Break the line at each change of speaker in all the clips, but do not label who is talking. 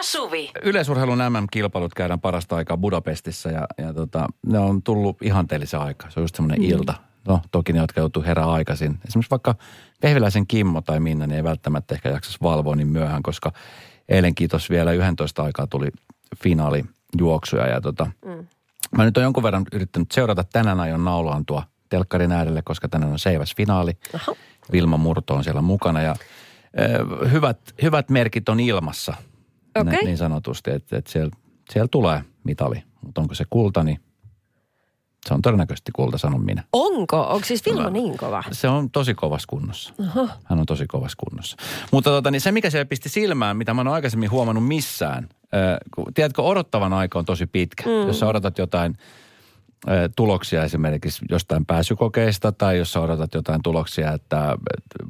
ja Suvi.
Yleisurheilun MM-kilpailut käydään parasta aikaa Budapestissa ja, ja tota, ne on tullut ihanteellisen aika. Se on just semmoinen mm. ilta. No toki ne, jotka joutuu herää aikaisin. Esimerkiksi vaikka Vehviläisen Kimmo tai Minna, niin ei välttämättä ehkä jaksaisi valvoa niin myöhään, koska eilen kiitos vielä 11 aikaa tuli finaalijuoksuja ja tota, mm. Mä nyt on jonkun verran yrittänyt seurata tänään aion naulaan tuo telkkarin äärelle, koska tänään on seiväs finaali. Aha. Vilma Murto on siellä mukana ja hyvät, hyvät merkit on ilmassa
Okei.
niin sanotusti, että, että siellä, siellä tulee mitali. Mutta onko se kulta, niin se on todennäköisesti kulta, sanon minä.
Onko? Onko siis Vilma niin kova?
Se on tosi kovassa kunnossa.
Oho.
Hän on tosi kovassa kunnossa. Mutta tota, niin se, mikä siellä pisti silmään, mitä mä en ole aikaisemmin huomannut missään, äh, kun, tiedätkö, odottavan aika on tosi pitkä. Mm. Jos sä odotat jotain tuloksia esimerkiksi jostain pääsykokeista tai jos sä odotat jotain tuloksia, että,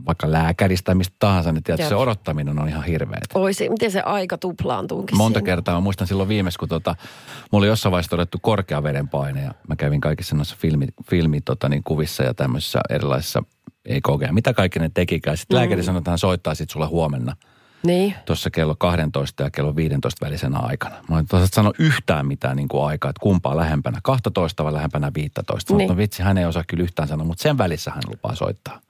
vaikka lääkäristä mistä tahansa, niin tiedätkö,
Jep.
se odottaminen on ihan hirveetä.
Oisi, miten se aika tuplaantuukin
Monta
siinä?
kertaa, mä muistan silloin viimeis, kun tota, mulla oli jossain vaiheessa todettu korkea verenpaine ja mä kävin kaikissa noissa filmi, filmi tota, niin kuvissa ja tämmöisissä erilaisissa EKG, mitä kaikki ne tekikään. Sitten mm. lääkäri sanoi, että hän soittaa sit sulle huomenna
Niin.
tuossa kello 12 ja kello 15 välisenä aikana. Mä en tuossa sano yhtään mitään niin kuin aikaa, että kumpaa lähempänä, 12 vai lähempänä 15. Niin.
Niin.
No vitsi, hän ei osaa kyllä yhtään sanoa, mutta sen välissä hän lupaa soittaa.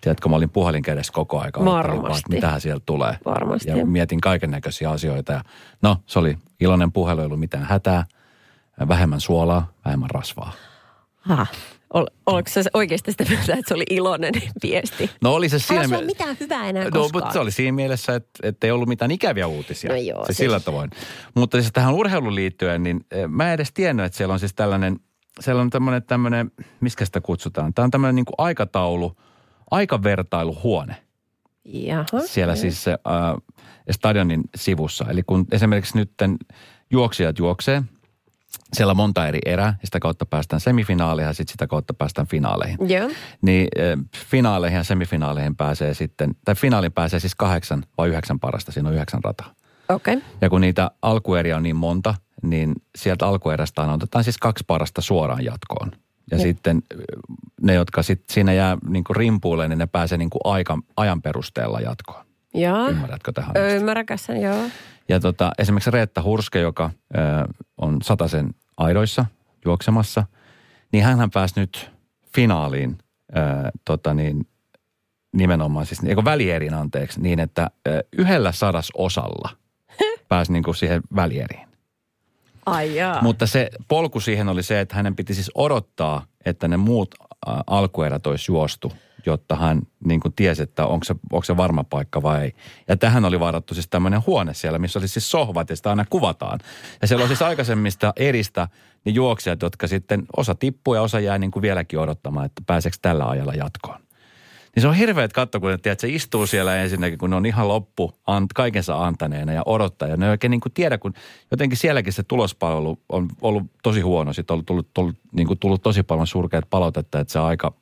Tiedätkö, mä olin puhelin kädessä koko aika.
Varmasti.
Että mitähän sieltä tulee.
Varmasti.
Ja mietin kaiken näköisiä asioita. Ja no, se oli iloinen puhelu, ei ollut mitään hätää. Vähemmän suolaa, vähemmän rasvaa.
Ha. Ol, oliko se oikeasti sitä mieltä, että se oli iloinen viesti?
No oli se siinä
Älä se
mie-
ole mitään hyvää enää
No,
koskaan.
mutta se oli siinä mielessä, että, että ei ollut mitään ikäviä uutisia.
No joo,
se
siis-
sillä tavoin. Mutta siis tähän urheiluun liittyen, niin eh, mä en edes tiennyt, että siellä on siis tällainen, siellä on tämmöinen, tämmöinen miskä sitä kutsutaan? Tämä on tämmöinen niin kuin aikataulu, aikavertailuhuone
Jaha.
siellä siis se, äh, stadionin sivussa. Eli kun esimerkiksi nyt juoksijat juoksee, siellä on monta eri erää, ja sitä kautta päästään semifinaaleihin ja sitten sitä kautta päästään finaaleihin.
Joo.
Niin äh, finaaleihin ja semifinaaleihin pääsee sitten, tai finaaliin pääsee siis kahdeksan vai yhdeksän parasta, siinä on yhdeksän rataa.
Okei. Okay.
Ja kun niitä alkueriä on niin monta, niin sieltä alkuerästä otetaan siis kaksi parasta suoraan jatkoon. Ja
Joo.
sitten ö, ne, jotka sit siinä jää niin puulle, niin ne pääsee niin kuin aika, ajan perusteella jatkoon.
Joo.
Ymmärrätkö tähän?
Ymmärräkäs sen, joo.
Ja tota, esimerkiksi Reetta Hurske, joka ö, on sataisen aidoissa juoksemassa, niin hän pääsi nyt finaaliin ö, tota niin, nimenomaan, siis eikö välieriin anteeksi, niin että ö, yhdellä sadasosalla pääsi niin kuin siihen välieriin.
Ai jaa.
Mutta se polku siihen oli se, että hänen piti siis odottaa, että ne muut alkuerät olisi juostu, jotta hän niin kuin tiesi, että onko se, onko se varma paikka vai ei. Ja tähän oli varattu siis tämmöinen huone siellä, missä oli siis sohvat ja sitä aina kuvataan. Ja siellä on siis aikaisemmista eristä niin juoksijat, jotka sitten osa tippuu ja osa jää niin kuin vieläkin odottamaan, että pääseekö tällä ajalla jatkoon. Niin se on hirveet katto, kun tiedät, se istuu siellä ensinnäkin, kun ne on ihan loppu ant, kaikensa antaneena ja odottaa. Ja ne ei oikein niin kuin tiedä, kun jotenkin sielläkin se tulospalvelu on ollut tosi huono. Sitten on tullut, tullut, niin kuin tullut tosi paljon surkeat palautetta, että se aika,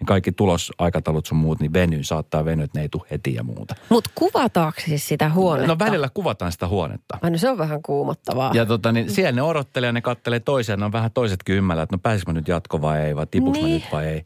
niin kaikki tulosaikataulut sun muut, niin venyy, saattaa venyä, että ne ei tule heti ja muuta.
Mutta kuvataanko siis sitä huonetta?
No välillä kuvataan sitä huonetta.
Ai no se on vähän kuumottavaa.
Ja tota, niin siellä ne odottelee ja ne kattelee toisiaan. Ne on vähän toisetkin ymmällä, että no pääsisikö mä nyt jatko vai ei, vai tipuks mä
Niin.
nyt vai ei.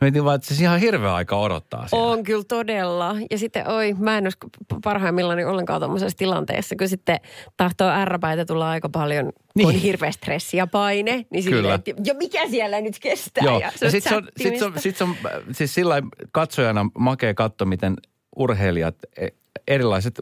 Mä mietin vaan, että siis ihan hirveä aika odottaa siellä.
On kyllä todella. Ja sitten, oi, mä en olisi parhaimmillaan ollenkaan tuommoisessa tilanteessa, kun sitten tahtoo ärräpäitä tulla aika paljon, niin. kun on
Niin.
hirveä stressi ja paine. Niin
Kyllä.
että, ja mikä siellä nyt kestää?
Joo,
ja,
ja sit se on, sit se on, sit se on siis sillä katsojana makea katto, miten urheilijat, e- erilaiset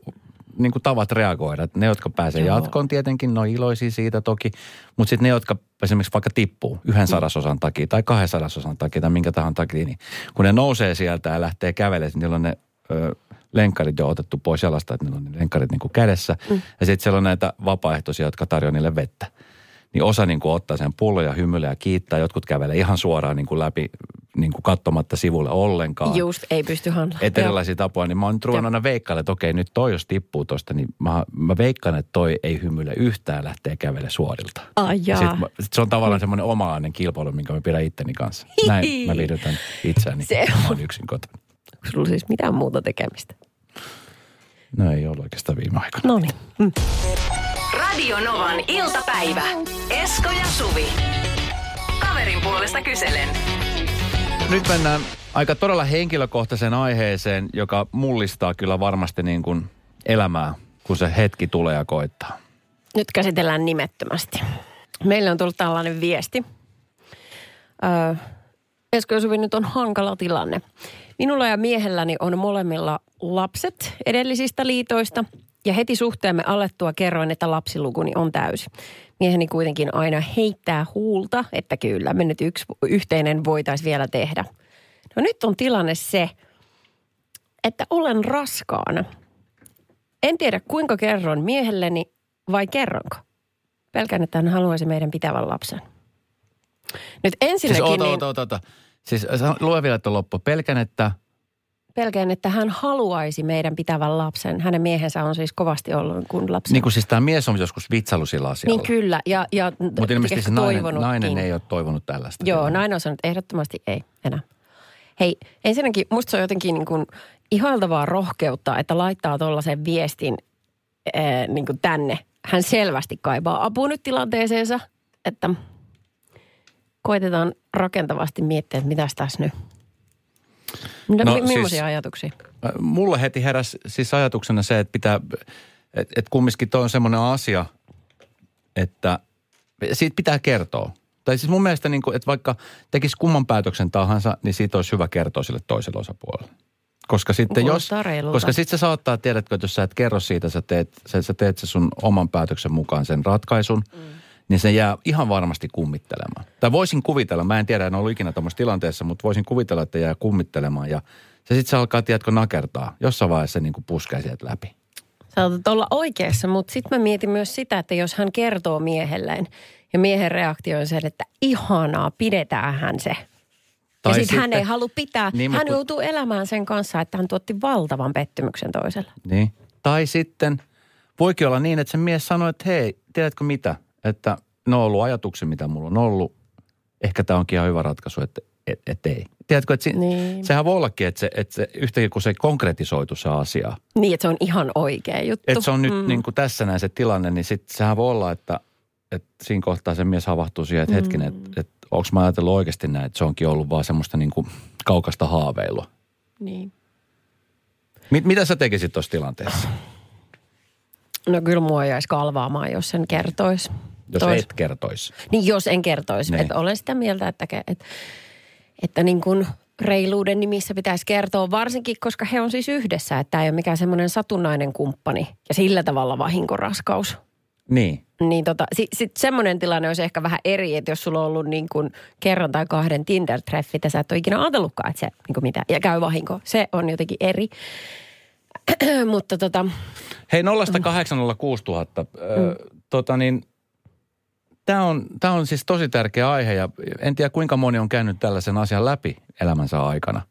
niin kuin tavat reagoida. Ne, jotka pääsee
Joo.
jatkoon tietenkin, ne on iloisia siitä toki. Mutta sitten ne, jotka esimerkiksi vaikka tippuu yhden sadasosan takia tai kahden sadasosan takia tai minkä tahansa takia, niin kun ne nousee sieltä ja lähtee kävelemään, niin niillä on ne ö, lenkkarit jo otettu pois jalasta, että niillä on ne lenkkarit niin kuin kädessä. Mm. Ja sitten siellä on näitä vapaaehtoisia, jotka tarjoaa niille vettä. Niin osa niin kuin ottaa sen pullon ja hymyilee ja kiittää. Jotkut kävelee ihan suoraan niin kuin läpi niin kuin katsomatta sivulle ollenkaan.
Just, ei pysty handlaa.
Et erilaisia tapoja, niin mä oon nyt ruvennut aina veikkailla, että okei, nyt toi jos tippuu tosta, niin mä, mä veikkaan, että toi ei hymyile yhtään lähtee kävele suorilta.
Ai
Ja sit, mä, sit se on tavallaan semmoinen omalainen kilpailu, minkä mä pidän itteni kanssa. Näin mä viihdytän itseäni,
Se
kun mä
on.
oon yksin kotona.
Onko sulla siis mitään muuta tekemistä?
No ei ollut oikeastaan viime aikoina.
No niin. Mm.
Radio Novan iltapäivä. Esko ja Suvi. Kaverin puolesta kyselen.
Nyt mennään aika todella henkilökohtaiseen aiheeseen, joka mullistaa kyllä varmasti niin kuin elämää kun se hetki tulee ja koittaa.
Nyt käsitellään nimettömästi. Meille on tullut tällainen viesti. Öö, Esko ja Suvi, nyt on hankala tilanne. Minulla ja miehelläni on molemmilla lapset edellisistä liitoista ja heti suhteemme alettua kerroin, että lapsilukuni on täysi. Mieheni kuitenkin aina heittää huulta, että kyllä me nyt yksi yhteinen voitaisiin vielä tehdä. No nyt on tilanne se, että olen raskaana. En tiedä kuinka kerron miehelleni vai kerronko. Pelkään, että hän haluaisi meidän pitävän lapsen. Nyt
Siis
ensinnäkin
oota,
niin,
oota, oota. Siis lue vielä tuon loppu. Pelkän, että
pelkään, että hän haluaisi meidän pitävän lapsen. Hänen miehensä on siis kovasti ollut kuin lapsen.
niin kuin siis tämä mies on joskus vitsaillut sillä asialla.
Niin kyllä, ja, ja
Mutta ilmeisesti se nainen, nainen ei ole toivonut tällaista.
Joo,
tilannetta.
nainen on sanonut ehdottomasti ei enää. Hei, ensinnäkin musta se on jotenkin niin kuin ihailtavaa rohkeutta, että laittaa tuollaisen viestin ää, niin kuin tänne. Hän selvästi kaipaa apua nyt tilanteeseensa, että tilanteeseensa, rakentavasti miettiä, että mitäs tässä nyt. No,
No
mi-
siis-
millaisia ajatuksia?
Mulle heti heräsi siis ajatuksena se, että pitää, että et kumminkin toi on semmoinen asia, että siitä pitää kertoa. Tai siis mun mielestä, niin kuin, että vaikka tekisi kumman päätöksen tahansa, niin siitä olisi hyvä kertoa sille toiselle osapuolelle. Koska sitten jos, koska sitten se saattaa, tiedätkö, että jos sä et kerro siitä, sä teet, sä, sä teet se sun oman päätöksen mukaan sen ratkaisun, mm. Niin se jää ihan varmasti kummittelemaan. Tai voisin kuvitella, mä en tiedä, en ollut ikinä tuommoisessa tilanteessa, mutta voisin kuvitella, että jää kummittelemaan ja se sitten se alkaa, tiedätkö, nakertaa. Jossain vaiheessa se niin kuin puskee sieltä läpi.
Saatat olla oikeassa, mutta sitten mä mietin myös sitä, että jos hän kertoo miehelleen ja miehen reaktio on se, että ihanaa, pidetään hän se.
Tai
ja sitten hän ei halua pitää,
Niin,
hän
kun-
joutuu elämään sen kanssa, että hän tuotti valtavan pettymyksen toiselle.
Niin. Tai sitten voikin olla niin, että se mies sanoo, että hei, tiedätkö mitä, että ne on ollut ajatuksia, mitä mulla on ollut. Ehkä tämä onkin ihan hyvä ratkaisu, että et, et ei. Tiedätkö, että si-
Niin.
sehän voi ollakin, että se, että se yhtäkkiä kun se konkretisoitu se asia,
Niin, että se on ihan oikea juttu.
että se on nyt niin kuin tässä näin se tilanne, niin sitten sehän voi olla, että, että siinä kohtaa se mies havahtuu siihen, että hetkinen, että, että onko mä ajatellut oikeasti näin, että se onkin ollut vaan semmoista niin kuin kaukasta haaveilua.
Niin.
Mit, mitä sä tekisit tuossa tilanteessa,
No kyllä mua jäisi kalvaamaan, jos sen kertoisi.
Jos
Tois-
et kertoisi?
Niin jos en kertoisi.
Niin.
Että olen sitä mieltä, että, että, että niin kuin reiluuden nimissä pitäisi kertoa, varsinkin koska he on siis yhdessä, että tämä ei ole mikään semmoinen satunnainen kumppani ja sillä tavalla vahinkoraskaus.
Niin.
Niin tota, sitten sit semmoinen tilanne olisi ehkä vähän eri, että jos sulla on ollut niin kuin kerran tai kahden Tinder-treffit ja sä et ole ikinä ajatellutkaan, että se niin kuin mitä, ja käy vahinko. Se on jotenkin eri. Mutta tota,
Hei 0806 000. Mm. Tota niin, tämä on, tää on siis tosi tärkeä aihe ja en tiedä kuinka moni on käynyt tällaisen asian läpi elämänsä aikana.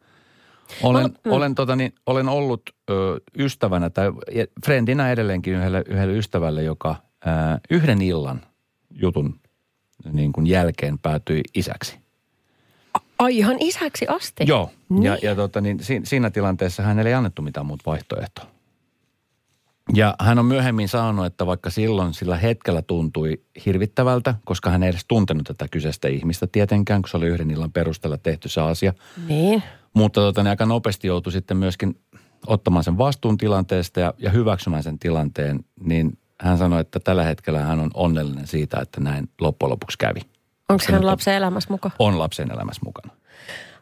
Olen,
mm.
olen, tota niin, olen ollut ö, ystävänä tai ja friendinä edelleenkin yhdelle, yhdelle ystävälle, joka ö, yhden illan jutun niin kuin jälkeen päätyi isäksi.
ai ihan isäksi asti.
Joo,
Niin.
ja, ja tota, niin, si, siinä tilanteessa hänelle ei annettu mitään muuta vaihtoehtoa. Ja hän on myöhemmin sanonut, että vaikka silloin sillä hetkellä tuntui hirvittävältä, koska hän ei edes tuntenut tätä kyseistä ihmistä tietenkään, kun se oli yhden illan perusteella tehty se asia.
Niin.
Mutta tota, niin aika nopeasti joutui sitten myöskin ottamaan sen vastuun tilanteesta ja, ja hyväksymään sen tilanteen, niin hän sanoi, että tällä hetkellä hän on onnellinen siitä, että näin loppujen lopuksi kävi.
Onko hän lapsen elämässä mukaan?
On lapsen elämässä mukana.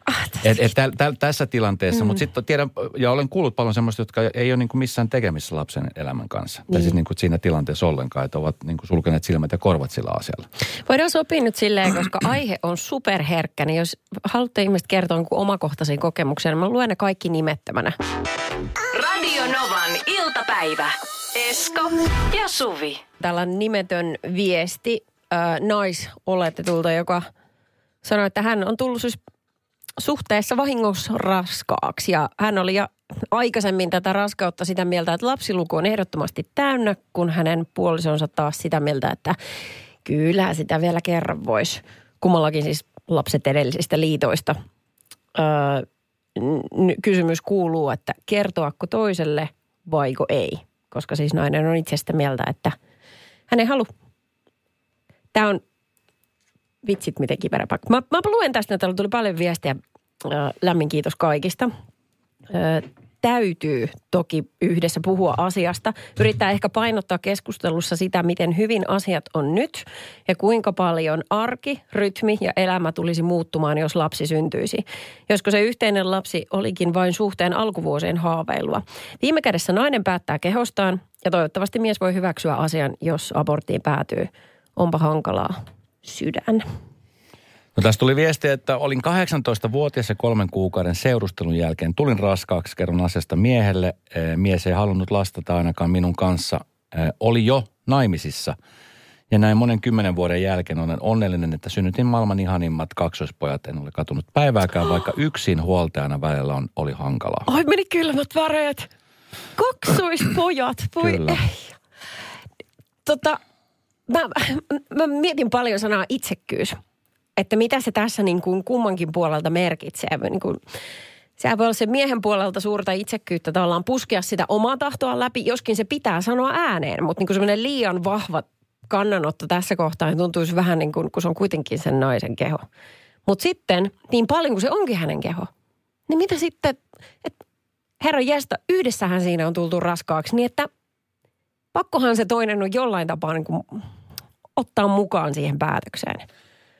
Ah, tässä-
Et, et täl, täl, tässä tilanteessa, mm. mutta sitten tiedän, ja olen kuullut paljon semmoista, jotka ei ole niin kuin missään tekemissä lapsen elämän kanssa. Niin. Tai siis niin kuin siinä tilanteessa ollenkaan, että ovat niin kuin sulkeneet silmät ja korvat sillä asialla.
Voidaan sopia nyt silleen, koska aihe on superherkkä, niin jos haluatte ihmiset kertoa jonkun omakohtaisia kokemuksia, niin mä luen ne kaikki nimettömänä.
Radio Novan iltapäivä. Esko ja Suvi.
Tällainen nimetön viesti äh, naisoletetulta, joka sanoi, että hän on tullut siis suhteessa vahingossa raskaaksi. Ja hän oli ja aikaisemmin tätä raskautta sitä mieltä, että lapsiluku on ehdottomasti täynnä, kun hänen puolisonsa taas sitä mieltä, että kyllä sitä vielä kerran voisi. Kummallakin siis lapset edellisistä liitoista. Öö, kysymys kuuluu, että kertoako toiselle vaiko ei. Koska siis nainen on itse sitä mieltä, että hän ei halua. Tämä on vitsit miten kiperä paikka. Mä, mä luen tästä, täällä tuli paljon viestiä. Lämmin kiitos kaikista. Täytyy toki yhdessä puhua asiasta. Yrittää ehkä painottaa keskustelussa sitä, miten hyvin asiat on nyt ja kuinka paljon arki, rytmi ja elämä tulisi muuttumaan, jos lapsi syntyisi. Josko se yhteinen lapsi olikin vain suhteen alkuvuosien haaveilua. Viime kädessä nainen päättää kehostaan ja toivottavasti mies voi hyväksyä asian, jos aborttiin päätyy. Onpa hankalaa. Sydän.
No tässä tuli viesti, että olin 18-vuotias ja kolmen kuukauden seurustelun jälkeen tulin raskaaksi, kerron asiasta miehelle. Eh, Mies ei halunnut lastata ainakaan minun kanssa. Oli jo naimisissa. Ja näin monen kymmenen vuoden jälkeen olen onnellinen, että synnytin maailman ihanimmat kaksoispojat. En ole katunut päivääkään, vaikka yksin huoltajana välillä on, oli hankalaa.
Oi, meni kylmät väreet. Kaksoispojat, voi
Kyllä.
ei. Tota, mä, mä mietin paljon sanaa itsekkyys. Että mitä se tässä niin kuin kummankin puolelta merkitsee. Niin kuin, sehän voi olla se miehen puolelta suurta itsekkyyttä tavallaan puskea sitä omaa tahtoa läpi, joskin se pitää sanoa ääneen. Mutta niin semmoinen liian vahva kannanotto tässä kohtaa niin tuntuisi vähän niin kuin, kun se on kuitenkin sen naisen keho. Mutta sitten, niin paljon kuin se onkin hänen keho, niin mitä sitten, että herra jästä, yhdessähän siinä on tultu raskaaksi, niin että pakkohan se toinen on jollain tapaa niin kuin ottaa mukaan siihen päätökseen.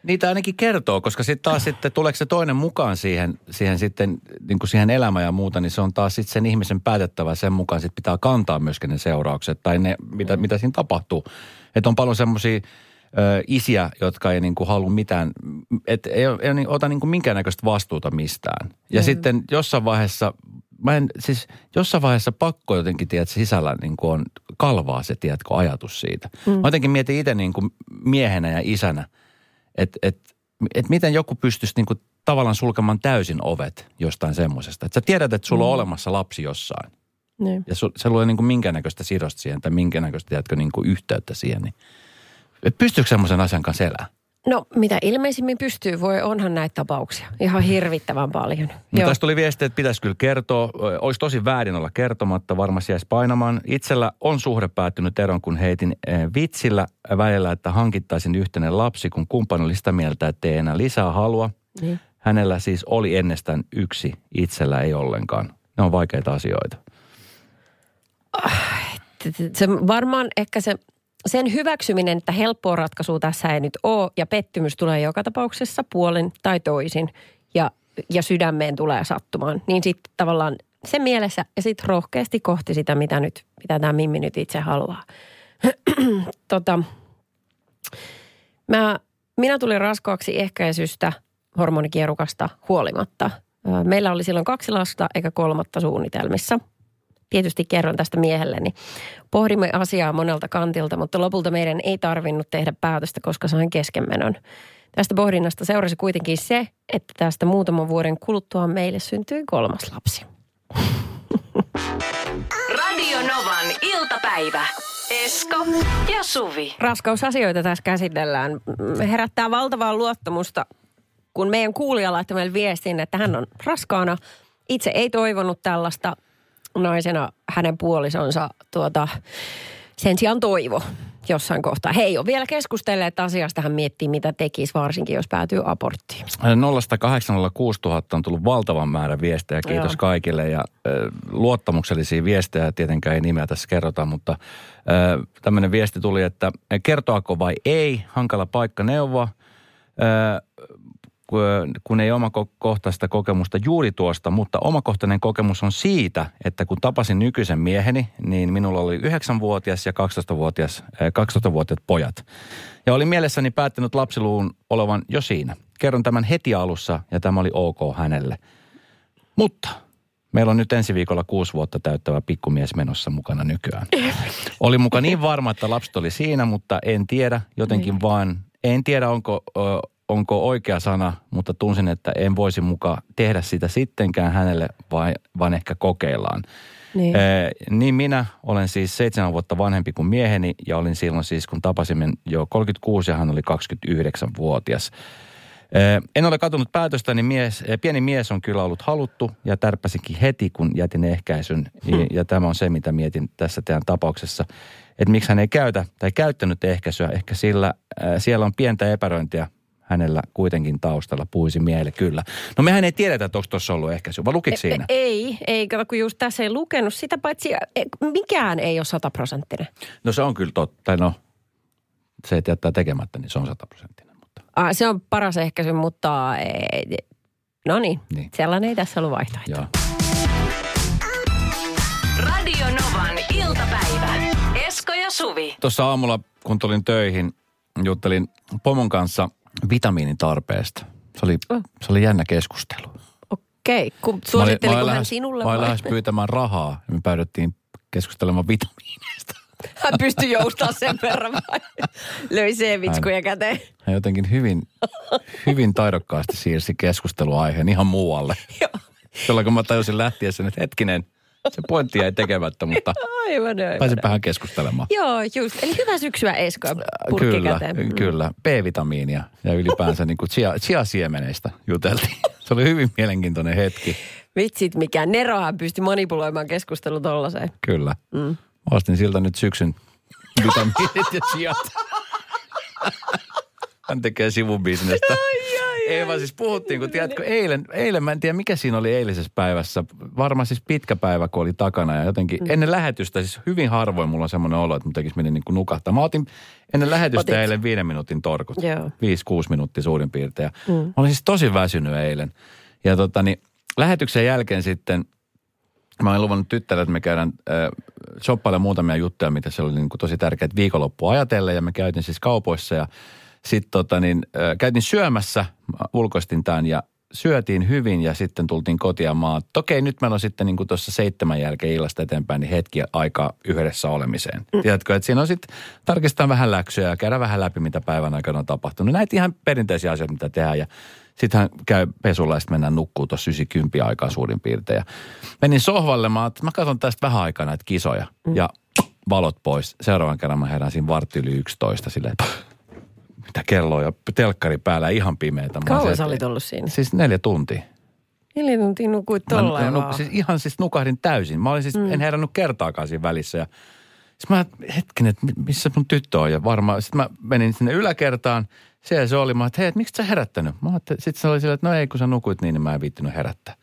Niitä ainakin kertoo, koska sitten taas sitten tuleeko se toinen mukaan siihen, siihen sitten niin kuin siihen elämään ja muuta, niin se on taas sitten sen ihmisen päätettävä. Sen mukaan sitten pitää kantaa myöskin ne seuraukset tai ne, mitä, mitä siinä tapahtuu. Että on paljon semmoisia isiä, jotka ei niin kuin halua mitään, että ei, ei niin, ota niin kuin minkäännäköistä vastuuta mistään. Ja
Mm.
sitten jossain vaiheessa, mä en, siis jossain vaiheessa pakko jotenkin, tiedät, sisällä niin kuin on kalvaa se, tiedätkö, ajatus siitä. Mm. Mä jotenkin mietin itse niin kuin miehenä ja isänä, että et, et miten joku pystyisi niinku tavallaan sulkemaan täysin ovet jostain semmoisesta. Että sä tiedät, että sulla on olemassa lapsi jossain.
Niin.
Ja su, se luo niinku minkäännäköistä sidosta siihen tai minkäännäköistä, tiedätkö, niinku yhteyttä siihen. Niin. Et Pystyykö semmoisen asian kanssa elää?
No mitä ilmeisimmin pystyy, voi onhan näitä tapauksia. Ihan hirvittävän paljon.
No tästä tuli viesti, että pitäisi kyllä kertoa. Olisi tosi väärin olla kertomatta, varmasti jäisi painamaan. Itsellä on suhde päättynyt eron, kun heitin vitsillä välillä, että hankittaisin yhteinen lapsi, kun kumppani oli sitä mieltä, että ei enää lisää halua.
Niin.
Hänellä siis oli ennestään yksi, itsellä ei ollenkaan. Ne on vaikeita asioita.
se varmaan ehkä se, sen hyväksyminen, että helppoa ratkaisua tässä ei nyt ole ja pettymys tulee joka tapauksessa puolin tai toisin ja, ja sydämeen tulee sattumaan, niin sitten tavallaan se mielessä ja sitten rohkeasti kohti sitä, mitä nyt, mitä tämä Mimmi nyt itse haluaa. tota, mä, minä tulin raskaaksi ehkäisystä hormonikierukasta huolimatta. Meillä oli silloin kaksi lasta eikä kolmatta suunnitelmissa tietysti kerron tästä miehelleni. Pohdimme asiaa monelta kantilta, mutta lopulta meidän ei tarvinnut tehdä päätöstä, koska sain keskenmenon. Tästä pohdinnasta seurasi kuitenkin se, että tästä muutaman vuoden kuluttua meille syntyi kolmas lapsi.
Radio Novan iltapäivä. Esko ja Suvi.
Raskausasioita tässä käsitellään. Herättää valtavaa luottamusta, kun meidän kuulija laittoi meille viestin, että hän on raskaana. Itse ei toivonut tällaista naisena hänen puolisonsa tuota, sen sijaan toivo jossain kohtaa. He ei ole vielä keskustelleet asiasta, hän miettii mitä tekisi, varsinkin jos päätyy aborttiin.
0806 000 on tullut valtavan määrä viestejä. Kiitos
Joo.
kaikille. Ja luottamuksellisia viestejä tietenkään ei nimeä tässä kerrota, mutta tämmöinen viesti tuli, että kertoako vai ei, hankala paikka neuvoa. Kun ei omakohtaista kokemusta juuri tuosta, mutta omakohtainen kokemus on siitä, että kun tapasin nykyisen mieheni, niin minulla oli 9-vuotias ja 12-vuotias, äh, 12-vuotiaat pojat. Ja olin mielessäni päättänyt lapsiluun olevan jo siinä. Kerron tämän heti alussa ja tämä oli ok hänelle. Mutta meillä on nyt ensi viikolla kuusi vuotta täyttävä pikkumies menossa mukana nykyään. Oli muka niin varma, että lapset oli siinä, mutta en tiedä. Jotenkin
Niin.
vaan, en tiedä onko, ö, onko oikea sana, mutta tunsin, että en voisi muka tehdä sitä sittenkään hänelle, vai, vaan ehkä kokeillaan.
Niin.
Ee, niin minä olen siis seitsemän vuotta vanhempi kuin mieheni ja olin silloin siis, kun tapasimme jo 36 ja hän oli 29-vuotias. Ee, En ole katunut päätöstä, niin mies, pieni mies on kyllä ollut haluttu ja tärppäsinkin heti, kun jätin ehkäisyn. Ja, ja tämä on se, mitä mietin tässä teidän tapauksessa. Että miksi hän ei käytä tai käyttänyt ehkäisyä. Ehkä sillä äh, siellä on pientä epäröintiä hänellä kuitenkin taustalla puisi miele kyllä. No mehän ei tiedetä, että onko tuossa ollut ehkäisy, vai lukiko siinä?
Ei, ei, kato kun just tässä ei lukenut sitä, paitsi e, mikään ei ole sataprosenttinen.
No se on kyllä totta. No, se, että jättää tekemättä, niin se on sataprosenttinen. Mutta
Ah, se on paras ehkäisy, mutta ei, no niin,
Niin.
sellainen ei tässä ollut vaihtoehto.
joo.
Radio Novan iltapäivä. Esko ja Suvi.
Tuossa aamulla, kun tulin töihin, juttelin pomon kanssa vitamiinin tarpeesta. Se oli,
Oh.
se oli jännä keskustelu.
Okei, kun
Mä olin- mä
suositteliko hän
lähes-
sinulle
Mä olin lähes pyytämään rahaa ja me päädyttiin keskustelemaan vitamiineista.
Hän pystyi joustamaan sen verran vai? Löi C-vitskuja käteen.
Hän jotenkin hyvin, hyvin taidokkaasti siirsi keskusteluaiheen ihan muualle.
Joo.
Silloin kun mä tajusin lähtiessä, että hetkinen, se pointti jäi tekemättä, mutta
Aivan, aivan.
pääsin vähän keskustelemaan.
Joo, just. Eli hyvää syksyä Esko purkki
Kyllä,
käteen. Mm.
kyllä. B-vitamiinia ja ylipäänsä niin kuin chia, chia-siemeneistä juteltiin. Se oli hyvin mielenkiintoinen hetki,
Vitsit, mikä Nerohan pystyi manipuloimaan keskustelun tollaiseen.
kyllä. Mm. Ostin siltä nyt syksyn vitamiinit ja siat. Hän tekee sivubisnestä. Ei vaan siis puhuttiin, kun tiedätkö, eilen, eilen, mä en tiedä mikä siinä oli eilisessä päivässä. Varmaan siis pitkä päivä, kun oli takana ja jotenkin mm. ennen lähetystä, siis hyvin harvoin mulla on semmoinen olo, että mun tekisi meni niin kuin nukahtaa. Mä otin ennen lähetystä
Otit.
eilen viiden minuutin torkut.
Joo.
Viisi, kuusi minuuttia suurin piirtein. Ja mm. Mä olin siis tosi väsynyt eilen. Ja tota niin, lähetyksen jälkeen sitten Mä olin luvannut tyttärelle, että me käydään äh, shoppailemaan muutamia juttuja, mitä se oli niin kuin tosi tärkeät viikonloppua ajatellen. Ja me käytiin siis kaupoissa ja sitten tota niin, äh, käytiin syömässä, mä ulkoistin tämän ja syötiin hyvin ja sitten tultiin oon, että okei nyt meillä on sitten niin kuin tuossa seitsemän jälkeen illasta eteenpäin niin hetki aikaa yhdessä olemiseen. Mm. Tiedätkö, että siinä on sitten tarkistaa vähän läksyjä ja käydä vähän läpi, mitä päivän aikana on tapahtunut. Näitä ihan perinteisiä asioita, mitä tehdään ja sitten hän käy pesulla ja sitten mennään nukkuu tuossa 90 aikaa suurin piirtein. Ja menin sohvalle, mä, mä katson tästä vähän aikaa näitä kisoja. Mm. Ja valot pois. Seuraavan kerran mä herään siinä vartti yli 11 silleen, että mitä kello on ja telkkari päällä ihan pimeätä.
Kauan sä olit ollut siinä?
Siis neljä tuntia.
Neljä tuntia nukuit tolleen
mä, nuk, siis ihan siis nukahdin täysin. Mä olin siis, mm. en herännyt kertaakaan siinä välissä. Ja sitten mä, hetkinen, että mi- missä mun tyttö on? Ja varmaan, sitten mä menin sinne yläkertaan. Siellä se oli, mä että hei, että miksi sä herättänyt? Mä sitten se oli silleen, että no ei, kun sä nukuit niin, niin mä en viittinyt herättää.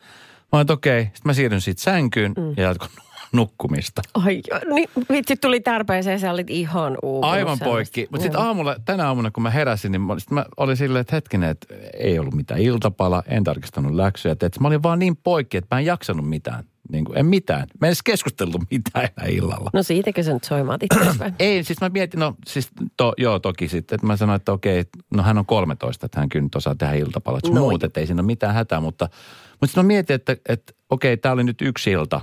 Mä että okei. Sitten mä siirryn siitä sänkyyn mm. ja jatkoin nukkumista.
Ai, jo, niin, vitsi tuli tarpeeseen, sä olit ihan uupunut.
Aivan poikki. Mutta sitten aamulla, tänä aamuna, kun mä heräsin, niin mä, sit mä olin silleen, että hetkinen, että ei ollut mitään iltapala, en tarkistanut läksyjä. Et, et mä olin vaan niin poikki, että mä en jaksanut mitään. Niin kuin, en mitään. Mä en edes keskustellut mitään enää illalla.
No siitäkö sä nyt soimaat vai?
Ei, siis mä mietin, no siis to, joo toki sitten, että mä sanoin, että okei, no hän on 13, että hän kyllä nyt osaa tehdä iltapalat.
No
muut, että ei siinä ole mitään hätää, mutta, mutta sitten mä mietin, että, että okei, tämä oli nyt yksi ilta,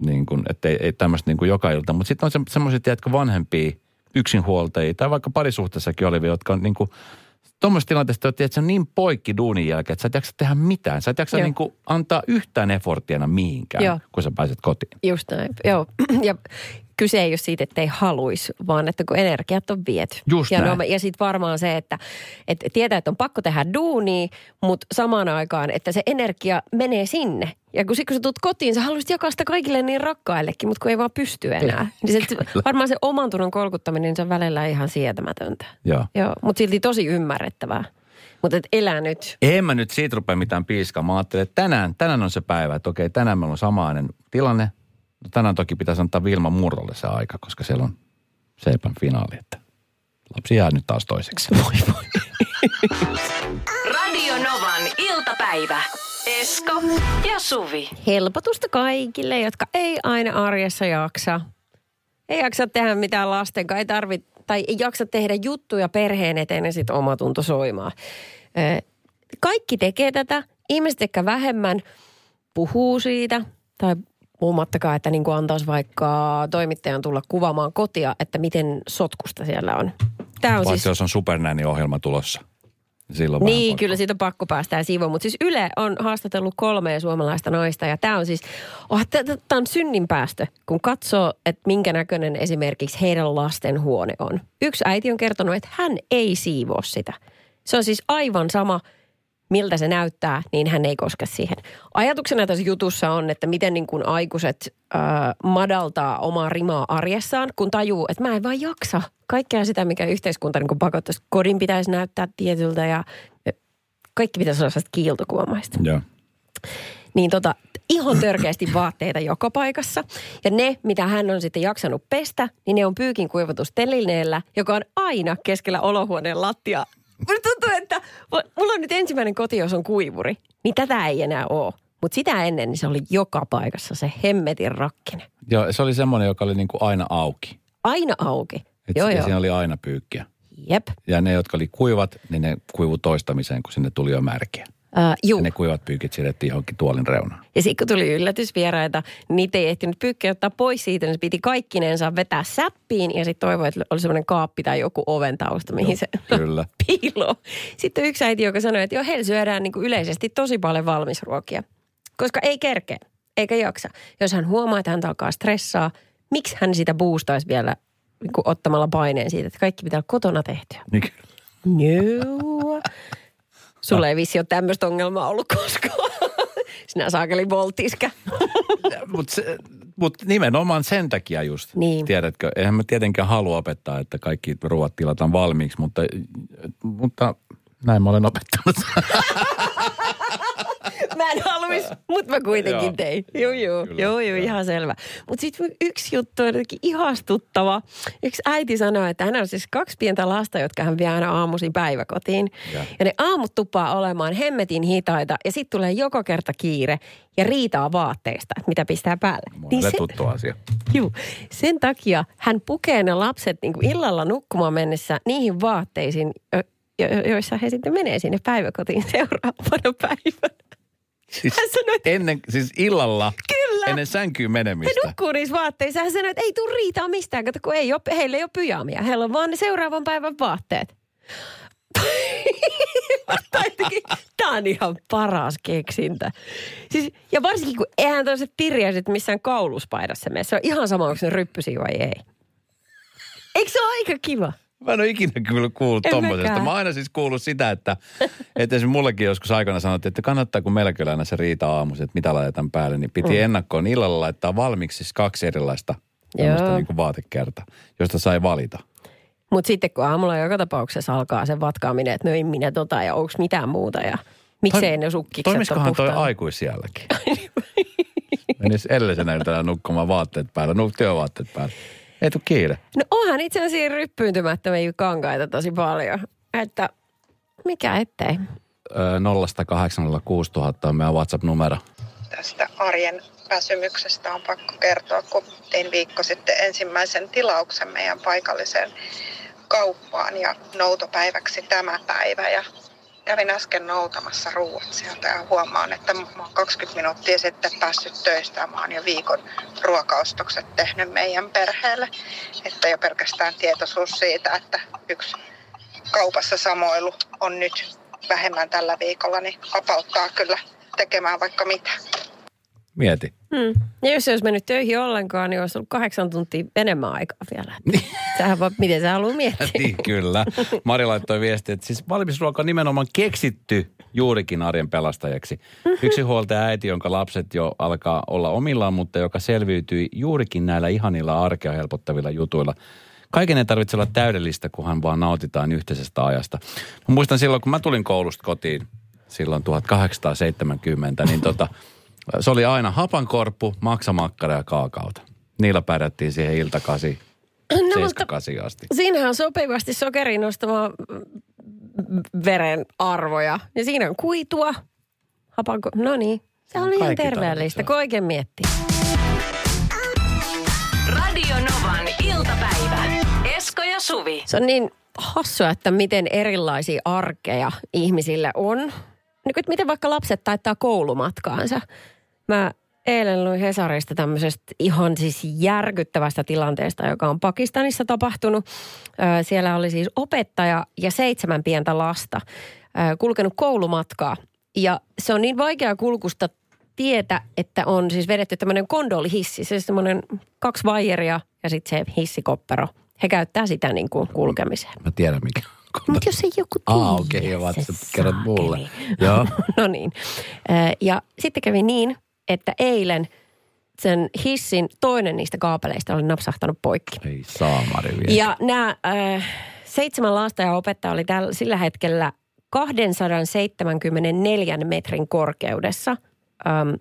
niin kuin, että ei, ei tämmöistä niin kuin joka ilta, mutta sitten on se, semmoiset, tiedätkö, vanhempia yksinhuoltajia, tai vaikka parisuhteessakin olevia, jotka on niin kuin, tuommoisessa tilanteessa, että se on niin poikki duunin jälkeen, että sä et jaksa tehdä mitään. Sä et jaksa
Joo.
niin kuin antaa yhtään efforttia mihinkään,
Joo.
kun sä pääset kotiin.
Just näin, joo. Ja kyse ei ole siitä, että ei haluaisi, vaan että kun energiat on viety.
Just
ja,
näin.
no, ja sitten varmaan se, että, että tietää, että on pakko tehdä duunia, mutta samaan aikaan, että se energia menee sinne. Ja kun, sit, kun sä tulet kotiin, sä haluaisit jakaa sitä kaikille niin rakkaillekin, mutta kun ei vaan pysty enää. Niin se, varmaan se oman tunnon kolkuttaminen, niin se on välillä ihan sietämätöntä.
Joo.
Joo, mutta silti tosi ymmärrettävää. Mutta et elää nyt.
En mä nyt siitä rupea mitään piiskaa. Mä ajattelin, että tänään, tänään on se päivä, että okei, tänään meillä on samainen tilanne. No, tänään toki pitäisi antaa Vilma Murrolle se aika, koska siellä on Seepän finaali, että lapsi jää nyt taas toiseksi. Voi voi.
Radio Novan iltapäivä. Esko ja Suvi.
Helpotusta kaikille, jotka ei aina arjessa jaksa. Ei jaksa tehdä mitään lasten kanssa, ei tarvit, tai ei jaksa tehdä juttuja perheen eteen ja sitten omatunto soimaa. Ö, Kaikki tekee tätä. Ihmiset ehkä vähemmän puhuu siitä tai puhumattakaan, että niin kuin antaisi vaikka toimittajan tulla kuvaamaan kotia, että miten sotkusta siellä on. Tämä on
Paitsi
siis...
jos on supernäni-ohjelma tulossa. Silloin
Niin,
pakko.
kyllä siitä on pakko päästä ja siivoon. Mutta siis Yle on haastatellut kolmea suomalaista naista ja tämä on siis, oh, tämä on synninpäästö, kun katsoo, että minkä näköinen esimerkiksi heidän lasten huone on. Yksi äiti on kertonut, että hän ei siivoo sitä. Se on siis aivan sama, miltä se näyttää, niin hän ei koske siihen. Ajatuksena tässä jutussa on, että miten niin kuin aikuiset äh, madaltaa omaa rimaa arjessaan, kun tajuu, että mä en vaan jaksa kaikkea sitä, mikä yhteiskunta niin pakottaisi. Kodin pitäisi näyttää tietyltä ja kaikki pitäisi olla sellaista kiiltokuomaista.
Joo.
Niin tota, ihan törkeästi vaatteita joka paikassa. Ja ne, mitä hän on sitten jaksanut pestä, niin ne on pyykin kuivatustelineellä, joka on aina keskellä olohuoneen lattia. Musta tuntuu, että mulla on nyt ensimmäinen koti, jos on kuivuri. Niin tätä ei enää ole. Mutta sitä ennen niin se oli joka paikassa se hemmetin rakkinen.
Joo, se oli semmoinen, joka oli niin kuin aina auki.
Aina auki.
Et
joo, joo.
siinä oli aina pyykkiä.
Jep.
Ja ne, jotka oli kuivat, niin ne kuivu toistamiseen, kun sinne tuli jo märkiä.
Uh, juu.
Ja ne kuivat pyykit siirrettiin johonkin tuolin reunaan.
Ja sitten kun tuli yllätysvieraita, niin niitä ei ehtinyt pyykkiä ottaa pois siitä, niin se piti kaikkinensa vetää säppiin ja sitten toivoi, että oli semmoinen kaappi tai joku oven tausta, mihin
Joo,
se
kyllä.
piilo. Sitten yksi äiti, joka sanoi, että joo, heillä syödään niin kuin yleisesti tosi paljon valmisruokia, koska ei kerkeä, eikä jaksa. Jos hän huomaa, että hän alkaa stressaa, miksi hän sitä boostaisi vielä niin ottamalla paineen siitä, että kaikki pitää kotona tehtyä.
Niin kyllä.
Sulla ei vissi ole tämmöistä ongelmaa ollut koskaan. Sinä saakeli voltiskä.
Mutta mut nimenomaan sen takia just,
Niin.
tiedätkö, eihän mä tietenkään halua opettaa, että kaikki ruoat tilataan valmiiksi, mutta, mutta näin mä olen opettanut.
Mä en haluaisi, mutta mä kuitenkin tein. Joo, joo, joo, joo, ihan selvä. Mutta sitten yksi juttu on jotenkin ihastuttava. Yksi äiti sanoi, että hän on siis kaksi pientä lasta, jotka hän vie aina aamuisin päiväkotiin.
Ja.
Ja ne aamut tuppaa olemaan hemmetin hitaita ja sitten tulee joka kerta kiire ja riitaa vaatteista, mitä pistää päälle.
Monelle
se-
tuttu asia.
Juu, sen takia hän pukee ne lapset niin kuin illalla nukkumaan mennessä niihin vaatteisiin, jo- jo- joissa he sitten menee sinne päiväkotiin seuraavana päivänä.
Siis
Hän sanoi, että
ennen, siis illalla,
Kyllä.
ennen sänkyyn menemistä.
nukkuu niissä vaatteissa. Hän sanoi, että ei tule riitaa mistään, kato, kun ei ole, heillä ei ole pyjaamia. Heillä on vaan ne seuraavan päivän vaatteet. Tämä on ihan paras keksintä. Siis, ja varsinkin kun eihän toiset tirjaiset missään kauluspaidassa mene. Se on ihan sama, onko ne ryppysiä vai ei. Eikö se ole aika kiva?
Mä en ole ikinä kyllä kuullut
En mäkään.
Mä aina siis kuullut sitä, että, että esimerkiksi mullekin joskus aikana sanottiin, että kannattaa kun aina se riita aamuisin, että mitä laitetaan päälle, niin piti mm. ennakkoon illalla laittaa valmiiksi siis kaksi erilaista tämmöistä niin kuin vaatekertaa, josta sai valita.
Mutta sitten kun aamulla joka tapauksessa alkaa se vatkaaminen, että no ei minä tota ja onko mitään muuta ja miksei ne sukkikset ole
Toimiskohan toi aikuisielläkin? Menis edellisenä iltana nukkumaan vaatteet päällä, nuk työvaatteet päällä. Ei tuu kiire.
No onhan itse asiassa ryppyyntymättömiä kankaita tosi paljon. Että mikä ettei.
Öö, 0806000 on meidän WhatsApp-numero.
tästä arjen väsymyksestä on pakko kertoa, kun tein viikko sitten ensimmäisen tilauksen meidän paikalliseen kauppaan ja noutopäiväksi tämä päivä. Ja kävin äsken noutamassa ruuat sieltä ja huomaan, että mä oon 20 minuuttia sitten päässyt töistä ja mä oon jo viikon ruokaostokset tehnyt meidän perheelle. Että jo pelkästään tietoisuus siitä, että yksi kaupassa samoilu on nyt vähemmän tällä viikolla, niin apauttaa kyllä tekemään vaikka mitä.
Mieti.
Hmm. Ja jos olisi mennyt töihin ollenkaan, niin olisi ollut kahdeksan tuntia enemmän aikaa vielä. Sähän vaan, miten sä haluat miettiä.
niin, kyllä. Mari laittoi viesti, että siis valmisruoka on nimenomaan keksitty juurikin arjen pelastajaksi. Yksi huoltaja äiti, jonka lapset jo alkaa olla omillaan, mutta joka selviytyi juurikin näillä ihanilla arkea helpottavilla jutuilla. Kaiken ei tarvitse olla täydellistä, kunhan vaan nautitaan yhteisestä ajasta. Mä muistan silloin, kun mä tulin koulusta kotiin silloin 1870, niin tota, se oli aina hapankorppu, maksamakkara ja kaakaota. Niillä pärjättiin siihen iltakasi,
No,
7-8 asti.
siinähän on sopivasti sokeri nostamaan mm, veren arvoja. Ja siinä on kuitua. Hapanko, no niin. Se on ihan terveellistä, kun oikein miettii.
Radio Novan iltapäivä. Esko ja Suvi.
Se on niin hassua, että miten erilaisia arkeja ihmisillä on. Niin kuin, että miten vaikka lapset taittaa koulumatkaansa. Mä eilen luin Hesarista tämmöisestä ihan siis järkyttävästä tilanteesta, joka on Pakistanissa tapahtunut. Siellä oli siis opettaja ja seitsemän pientä lasta kulkenut koulumatkaa. Ja se on niin vaikea kulkusta tietä, että on siis vedetty tämmöinen kondolihissi. Se on semmoinen kaksi vaijeria ja sitten se hissikoppero. He käyttää sitä niin kuin kulkemiseen.
Mä tiedän mikä.
Mutta jos ei joku tiedä.
Aa, okei, okay,
se
sä kerrot mulle. Joo.
no niin. Ja sitten kävi niin, että eilen sen hissin toinen niistä kaapeleista oli napsahtanut poikki.
Ei saamari vielä.
Ja nämä äh, seitsemän lasta ja opettaja oli tällä, sillä hetkellä 274 metrin korkeudessa äm,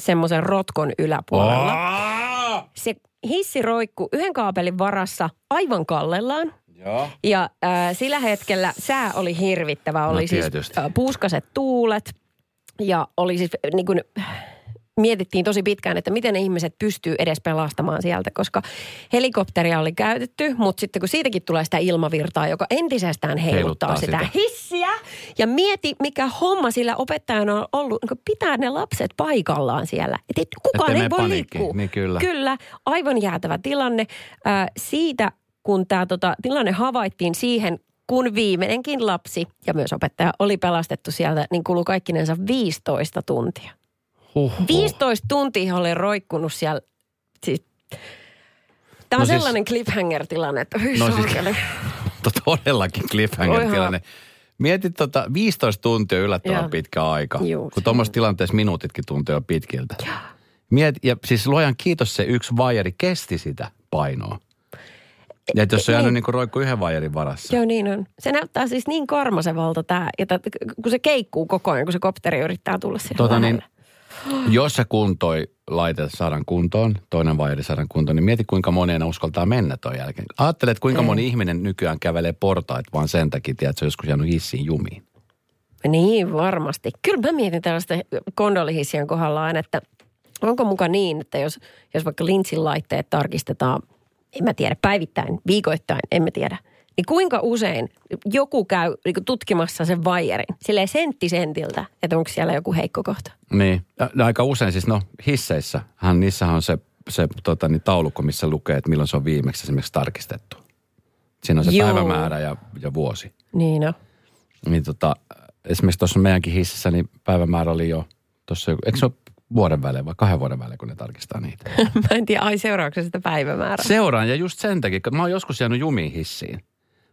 semmoisen rotkon yläpuolella.
Aa!
Se hissi roikkuu yhden kaapelin varassa aivan kallellaan.
Joo.
Ja äh, sillä hetkellä sää oli hirvittävä. Oli siis
tietysti.
äh, puuskaset tuulet ja oli siis äh, niin kuin, mietittiin tosi pitkään, että miten ne ihmiset pystyy edes pelastamaan sieltä, koska helikopteria oli käytetty, mutta sitten kun siitäkin tulee sitä ilmavirtaa, joka entisestään heiluttaa,
Heiluttaa
sitä,
sitä.
hissiä. Ja mieti, mikä homma sillä opettajana on ollut, niin pitää ne lapset paikallaan siellä. Et kukaan
Ettei
ei voi liikkua.
Niin kyllä.
Kyllä, aivan jäätävä tilanne. Äh, siitä, kun tämä tota, tilanne havaittiin siihen, kun viimeinenkin lapsi ja myös opettaja oli pelastettu sieltä, niin kului kaikkinensa 15 tuntia.
Huh,
15 tuntia oli roikkunut siellä. Siis, tämä on
No siis-
sellainen cliffhanger-tilanne, että hyi
No siis-. Mutta todellakin cliffhanger-tilanne. Mietit tota 15 tuntia yllättävän
Joo.
pitkä aika.
Juu,
kun
se
tuommoisessa tilanteessa minuutitkin tuntuu jo pitkiltä. Miet, ja siis luojan kiitos se yksi vajari kesti sitä painoa. Ja jos se on jäänyt
Niin.
niin kuin roikku yhden vajarin varassa.
Joo, niin on. Se näyttää siis niin karmasevalta tämä, että kun se keikkuu koko ajan, kun se kopteri yrittää tulla siihen
Tota niin. Jos se kuntoi laite saadaan kuntoon, toinen vajari saadaan kuntoon, niin mieti kuinka moni enää uskaltaa mennä ton jälkeen. Ajattele, että kuinka
Ei.
moni ihminen nykyään kävelee portaita vaan sen takia, tiedät, että se on joskus jäänyt hissiin jumiin.
Niin, varmasti. Kyllä mä mietin tällaista kondolihissien kohdalla aina, että onko muka niin, että jos, jos vaikka linssin laitteet tarkistetaan, en mä tiedä, päivittäin, viikoittain, en mä tiedä. Niin kuinka usein joku käy niin tutkimassa sen vaijerin, silleen sentti sentiltä, että onko siellä joku heikko kohta.
Niin, ja aika usein siis no hisseissä, hän, niissähän on se, se tota, niin, taulukko, missä lukee, että milloin se on viimeksi esimerkiksi tarkistettu. Siinä on se
Joo.
päivämäärä ja, ja vuosi.
Niin no.
Niin tota, esimerkiksi tuossa meidänkin hississä, niin päivämäärä oli jo tuossa, eikö se ole vuoden välein vai kahden vuoden välein, kun ne tarkistaa niitä?
mä en tiedä, ai seuraako se sitä päivämäärää?
Seuraan ja just sen takia, kun mä oon joskus jäänyt jumiin hissiin.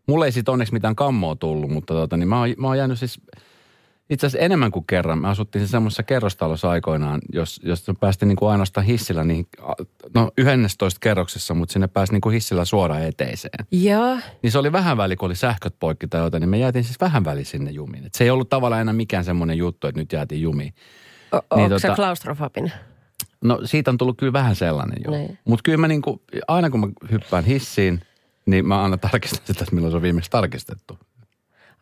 Mulle ei sit onneksi mitään kammoa tullut, mutta tota, niin mä, oon, mä oon jäänyt siis itse asiassa enemmän kuin kerran. Me asuttiin siis semmoisessa kerrostalossa aikoinaan, jos, jos päästiin niin kuin ainoastaan hissillä, niin, no 11 kerroksessa, mutta sinne pääsi niin kuin hissillä suoraan eteiseen.
Joo.
Niin se oli vähän väli, kun oli sähköt poikki tai jotain, niin me jäätiin siis vähän väli sinne jumiin. Et se ei ollut tavallaan enää mikään semmoinen juttu, että nyt jäätiin jumiin.
O-
Niin
onko se
tota-
klaustrofobinen?
No siitä on tullut kyllä vähän sellainen jo.
Niin.
Mutta kyllä mä niinku, aina kun mä hyppään hissiin, niin mä aina tarkistan sitä, että milloin se on viimeksi tarkistettu.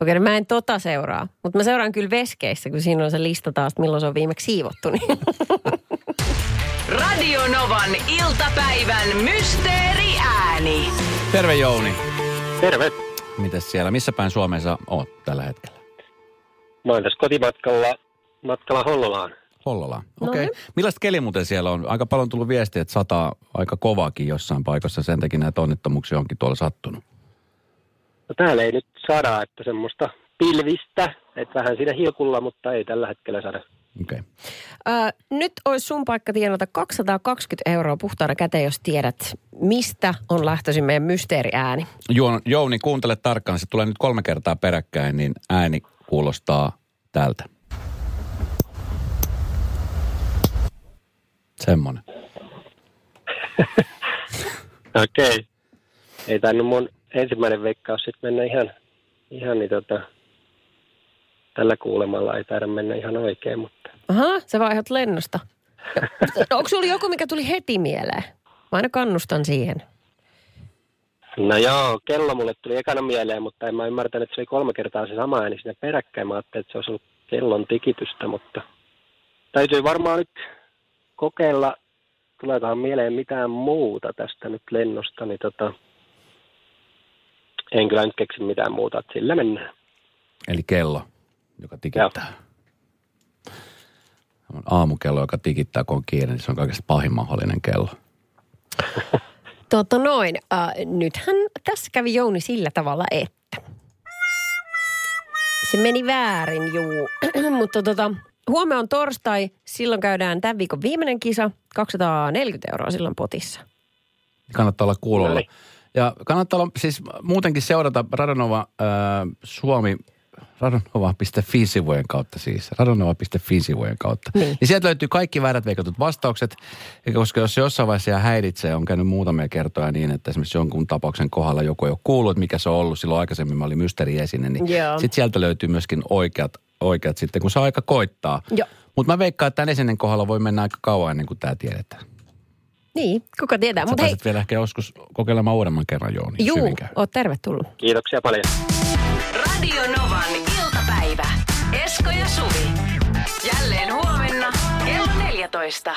Okei, no mä en tota seuraa, mutta mä seuraan kyllä veskeissä, kun siinä on se lista taas, että milloin se on viimeksi siivottu. Niin.
Radio Novan iltapäivän mysteeriääni.
Terve Jouni.
Terve.
Mites siellä? Missä päin Suomeen sä oot tällä hetkellä?
Mä oon tässä kotimatkalla matkalla Hollolaan.
Hollola.
No
Okei. Okay. Millaista keli muuten siellä on? Aika paljon on tullut viestiä, että sataa aika kovaakin jossain paikassa. Sen takia näitä onnettomuuksia onkin tuolla sattunut.
No täällä ei nyt saada, että semmoista pilvistä, että vähän siinä hilkulla, mutta ei tällä hetkellä saada.
Okei. Okay.
Ö, nyt olisi sun paikka tienata 220 euroa puhtaana käteen, jos tiedät, mistä on lähtöisin meidän mysteeriääni.
Juon, Jouni, kuuntele tarkkaan. Se tulee nyt kolme kertaa peräkkäin, niin ääni kuulostaa tältä. Semmonen.
Okei. Okay. Ei tainnut mun ensimmäinen veikkaus sitten mennä ihan, ihan niin tota, tällä kuulemalla ei taida mennä ihan oikein, mutta
Aha, sä vaihdat lennosta. No, onko sulla joku, mikä tuli heti mieleen? Mä aina kannustan siihen.
No joo, kello mulle tuli ekana mieleen, mutta en mä ymmärtänyt, että se oli kolme kertaa se sama ääni siinä peräkkäin. Mä ajattelin, että se olisi ollut kellon tikitystä, mutta täytyy varmaan nyt kokeilla, tuleekohan mieleen mitään muuta tästä nyt lennosta, niin tota, en kyllä nyt keksi mitään muuta, että sillä mennään.
Eli kello, joka tikittää. On aamukello, joka tikittää, kun on kiire, niin se on kaikista pahin mahdollinen kello.
Tota noin, äh, nythän tässä kävi Jouni sillä tavalla, että se meni väärin, juu. Mutta tota, huomenna on torstai, silloin käydään tämän viikon viimeinen kisa, 240 euroa silloin potissa.
Kannattaa olla kuulolla.
Noniin.
Ja kannattaa olla, siis muutenkin seurata Radonova äh, Suomi radonova.fi-sivujen kautta siis. Radonova.fi-sivujen kautta.
Niin.
niin sieltä löytyy kaikki väärät veikatut vastaukset, Ja koska jos se jossain vaiheessa häiritsee, on käynyt muutamia kertoja niin, että esimerkiksi jonkun tapauksen kohdalla joku ei ole kuullut, mikä se on ollut. Silloin aikaisemmin mä olin mysteeri esine, niin
Joo.
sitten sieltä löytyy myöskin oikeat, oikeat sitten, kun se aika koittaa. Mutta mä veikkaan, että tämän esinen kohdalla voi mennä aika kauan ennen kuin tämä tiedetään.
Niin, kuka tietää. Mutta hei,
vielä ehkä joskus kokeilemaan uudemman kerran, Jooni.
juu, oot tervetullut.
Kiitoksia paljon.
Radio Novan iltapäivä. Esko ja Suvi. Jälleen huomenna kello 14.